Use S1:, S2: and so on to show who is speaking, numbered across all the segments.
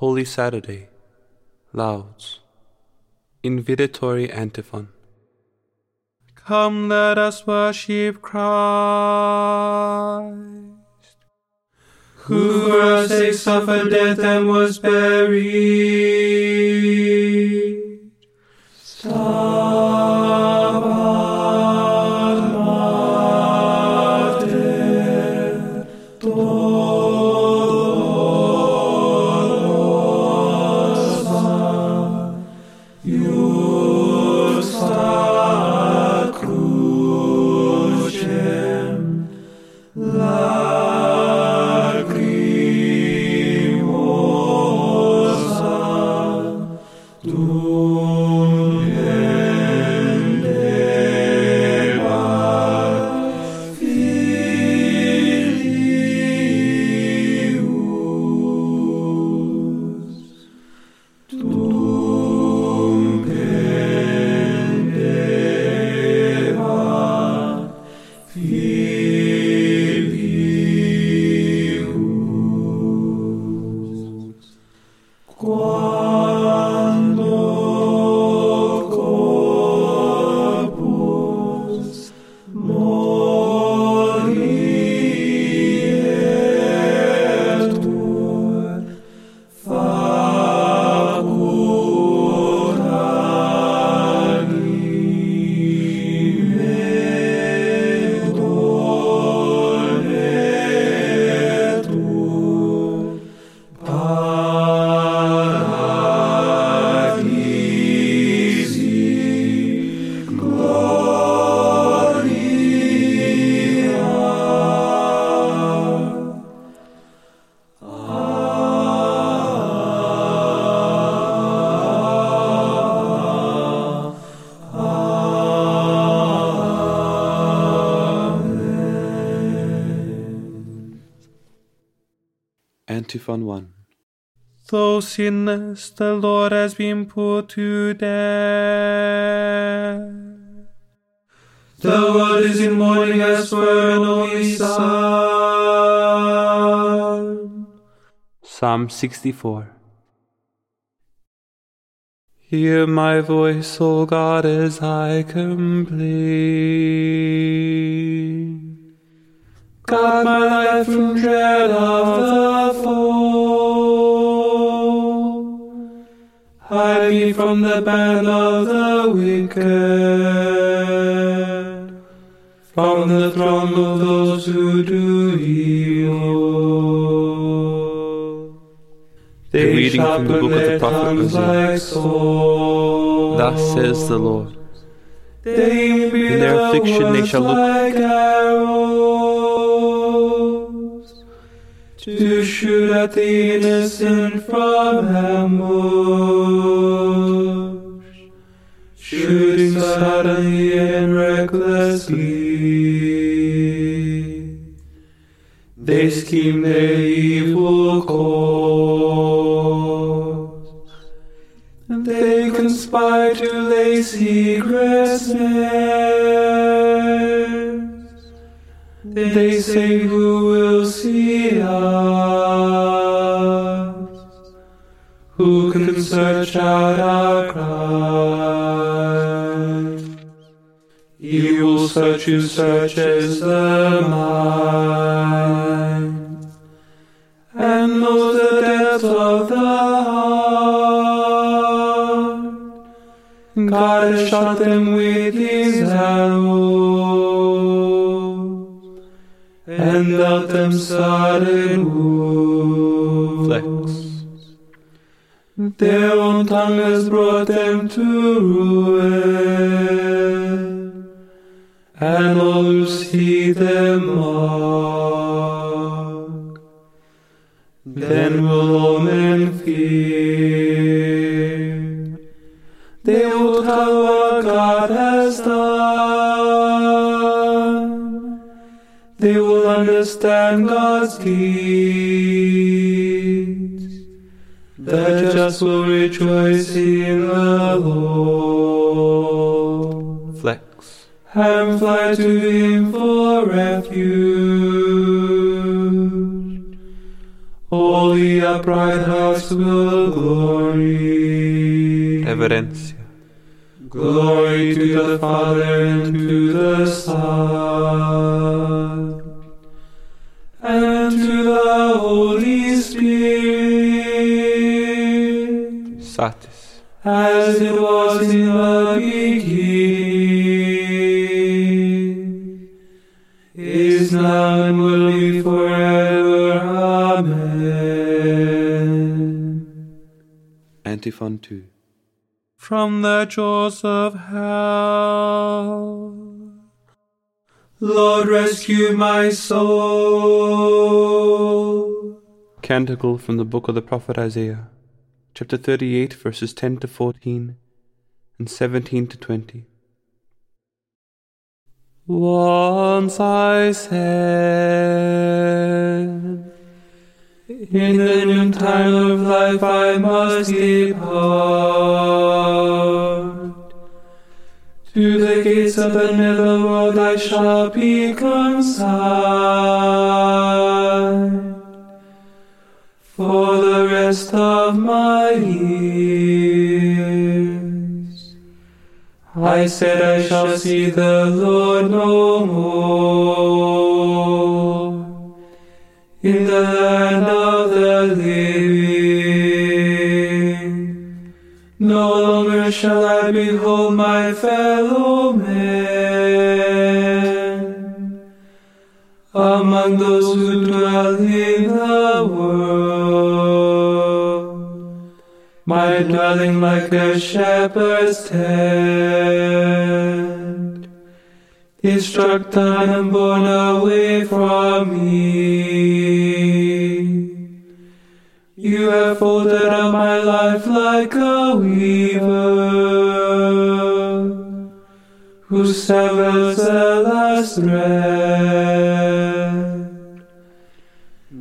S1: Holy Saturday, Lauds, Invitatory Antiphon.
S2: Come, let us worship Christ, who for our sake suffered death and was buried. Stabat 光
S1: 1 1.
S2: Though sinless, the Lord has been put to death. The world is in mourning as for an only son.
S1: Psalm 64.
S2: Hear my voice, O God, as I complain. Guard my life from dread of the foe. Hide me from the band of the wicked, from the throng of those who do evil.
S1: A reading from the book of the prophet Hosea.
S2: like.
S1: Thus says the Lord.
S2: They
S1: In their affliction they shall look-
S2: like arrows to shoot at the innocent from ambush, shooting suddenly and recklessly. They scheme their evil course. They conspire to lay secret snares. They say, Who will see us? Search out our crimes? Evil search who searches the mind and knows the depths of the heart. God has shot them with his arrows and dealt them sudden wounds.
S1: Flex.
S2: Their own tongue has brought them to ruin, and all who see them mock. Then will all men fear. They will tell what God has done. They will understand God's deeds. The just will rejoice in the Lord
S1: Flex.
S2: and fly to him for refuge. All the upright hearts will glory.
S1: Reverencia.
S2: Glory to the Father and to the Son and to the Holy as it was in the beginning, is now and will be forever. Amen.
S1: Antiphon 2.
S2: From the jaws of hell. Lord, rescue my soul.
S1: Canticle from the book of the prophet Isaiah, chapter 38, verses 10 to 14 and 17 to 20.
S2: Once I said, In the noontime of life I must depart. To the gates of the netherworld I shall be consigned. For the rest of my years, I said I shall see the Lord no more in the land of the living. No longer shall I behold my fellow men among those who dwell in the world. My dwelling like a shepherd's tent is struck down and borne away from me. You have folded up my life like a weaver who severs the last thread.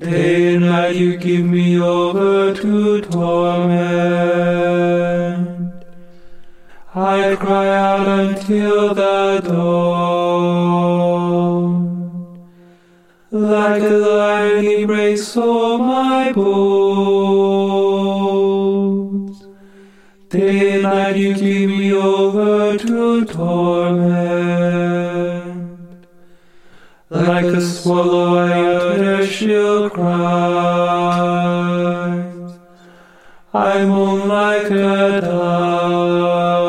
S2: Day night you give me over to torment. I cry out until the dawn. Like a lion he breaks all my bones. Day and night you give me over to torment. Like a swallow I utter shrill cries. I moan like a dove.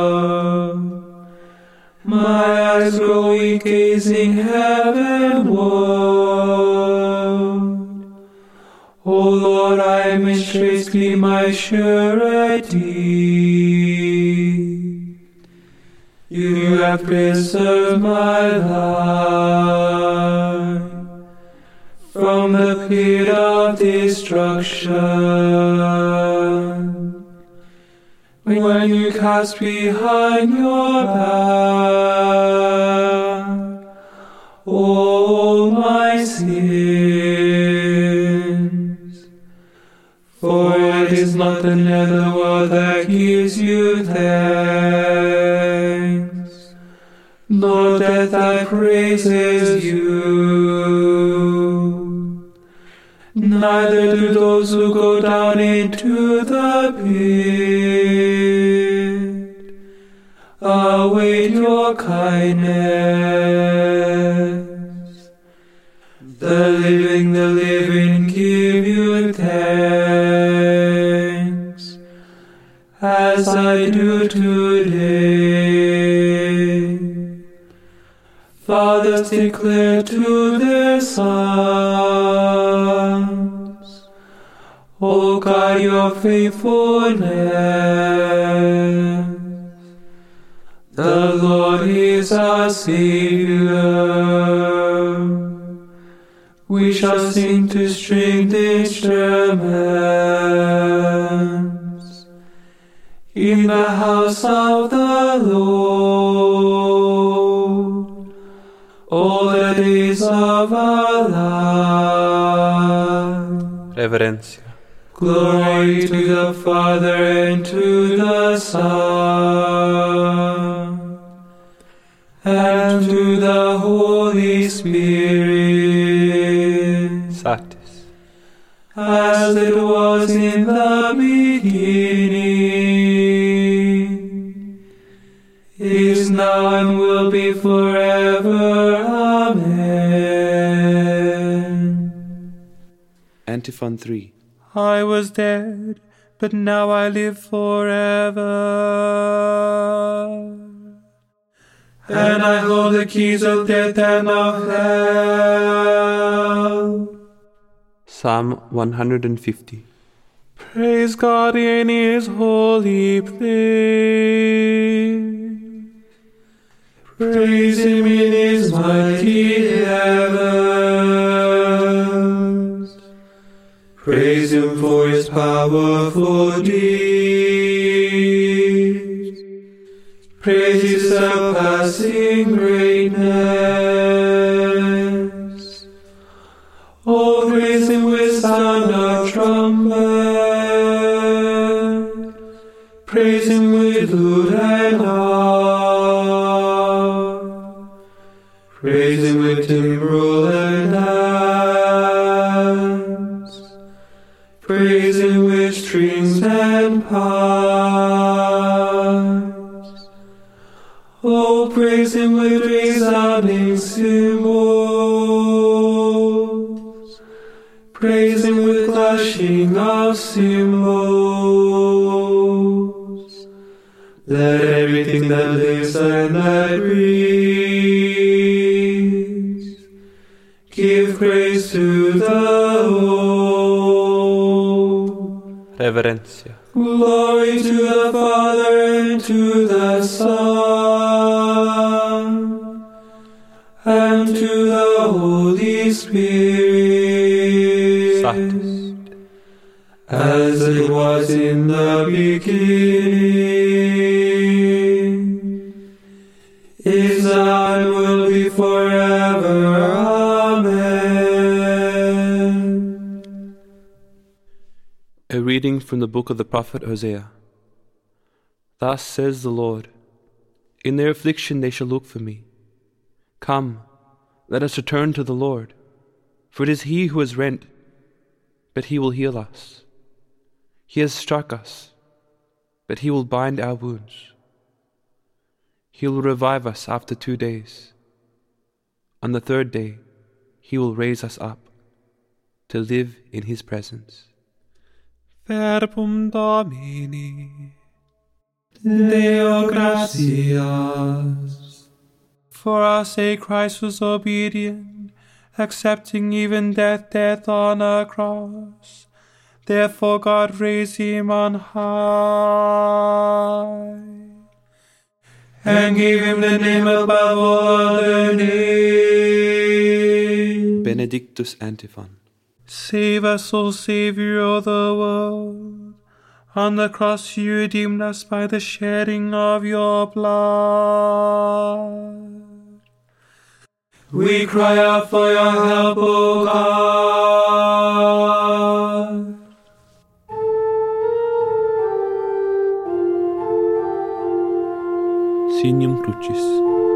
S2: My eyes grow weak gazing heavenward. O Lord, I mistrust thee my surety. You have preserved my life from the pit of destruction. When you cast behind your back all my sins, for it is not the netherworld that gives you thanks, nor death that praises you. Neither do those who go down into the pit await your kindness. The living, the living give you thanks, as I do today. Fathers declare to their sons, O God, your faithfulness. The Lord is our Savior. We shall sing to stringed instruments in the house of the Lord
S1: Reverencia.
S2: Glory to the Father and to the Son and to the Holy Spirit,
S1: Satis.
S2: as it was in the beginning, is now and will be forever. Amen.
S1: Antiphon 3
S2: I was dead, but now I live forever. And I hold the keys of death and of hell.
S1: Psalm 150
S2: Praise God in His holy place. Praise Him in His mighty for His powerful deeds. Praise His surpassing greatness. Oh, praise Him with sound of trumpet. Praise Him with lute and harp. Praise Him with timbrel and pipes. Oh, praise Him with resounding cymbals. Praise Him with clashing of cymbals. Let everything that lives and that breathes give praise to the
S1: Reverencia
S2: Glory to the Father and to the Son and to the Holy Spirit.
S1: Satis
S2: As it was in the beginning,
S1: reading from the book of the prophet Hosea. Thus says the Lord In their affliction they shall look for me. Come, let us return to the Lord, for it is He who has rent, but He will heal us. He has struck us, but He will bind our wounds. He will revive us after two days. On the third day, He will raise us up to live in His presence.
S2: Verbum Domini. Deo gratias. For our sake Christ was obedient, accepting even death, death on a cross. Therefore God raised him on high and gave him the name above all other names.
S1: Benedictus Antiphon.
S2: Save us, O Savior of the world. On the cross you redeemed us by the shedding of your blood. We cry out for your help, O God.
S1: Signum Crucis.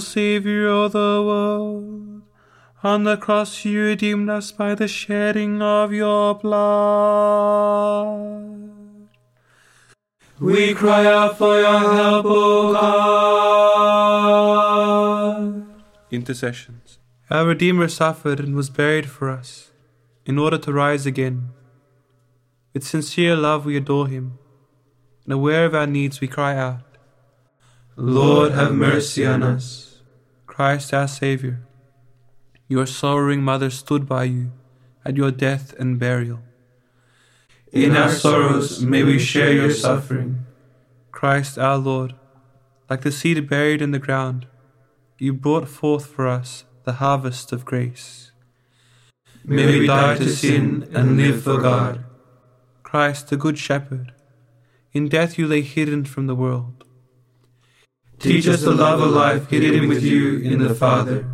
S2: Savior of the
S1: world. On the cross you redeemed us by the shedding of your blood.
S2: We cry out for your help, O God.
S1: Intercessions. Our Redeemer suffered and was buried for us, in order to rise again. With sincere love we adore him, and aware of our needs we cry out,
S2: Lord, have mercy on us.
S1: Christ our Saviour. Your sorrowing mother stood by you at your death and burial.
S2: In our sorrows may we share your suffering.
S1: Christ our Lord, like the seed buried in the ground, you brought forth for us the harvest of grace.
S2: May we die to sin and live for God.
S1: Christ the Good Shepherd, in death you lay hidden from the world.
S2: Teach us the love of life hidden with you in the Father.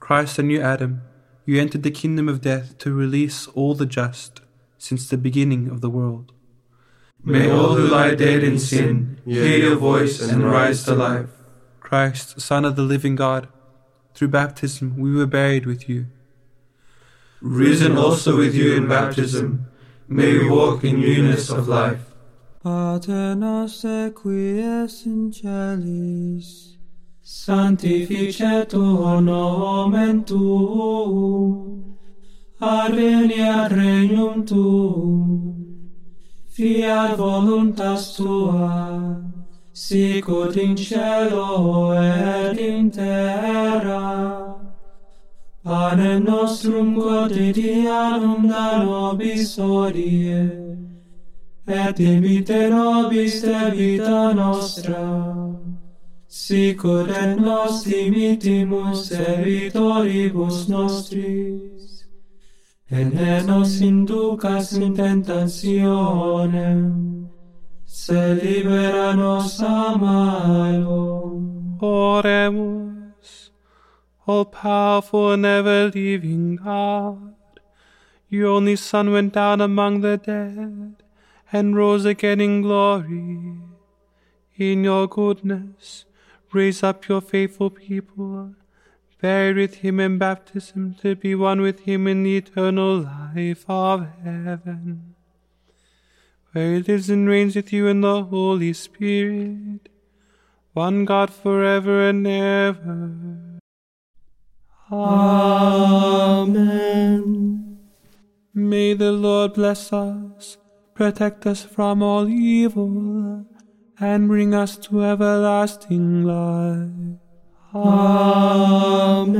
S1: Christ the new Adam, you entered the kingdom of death to release all the just since the beginning of the world.
S2: May all who lie dead in sin hear your voice and rise to life.
S1: Christ, Son of the living God, through baptism we were buried with you.
S2: Risen also with you in baptism, may we walk in newness of life.
S3: Pater noster qui es in celis,
S2: sanctificetur nomen tuum, adveniat regnum tuum, fiat voluntas tua, sicut in cielo et in terra. Panem nostrum quotidianum da nobis odie, et imite nobis debita nostra, sicut et nos dimitimus debitoribus nostris, et ne nos inducas in tentationem, se libera nos a malo.
S1: Oremus, all powerful and ever living God, your only Son went down among the dead and rose again in glory. In your goodness, raise up your faithful people, buried with him in baptism, to be one with him in the eternal life of heaven, where he lives and reigns with you in the Holy Spirit, one God forever and ever.
S2: Amen.
S1: May the Lord bless us, protect us from all evil, and bring us to everlasting life.
S2: Amen.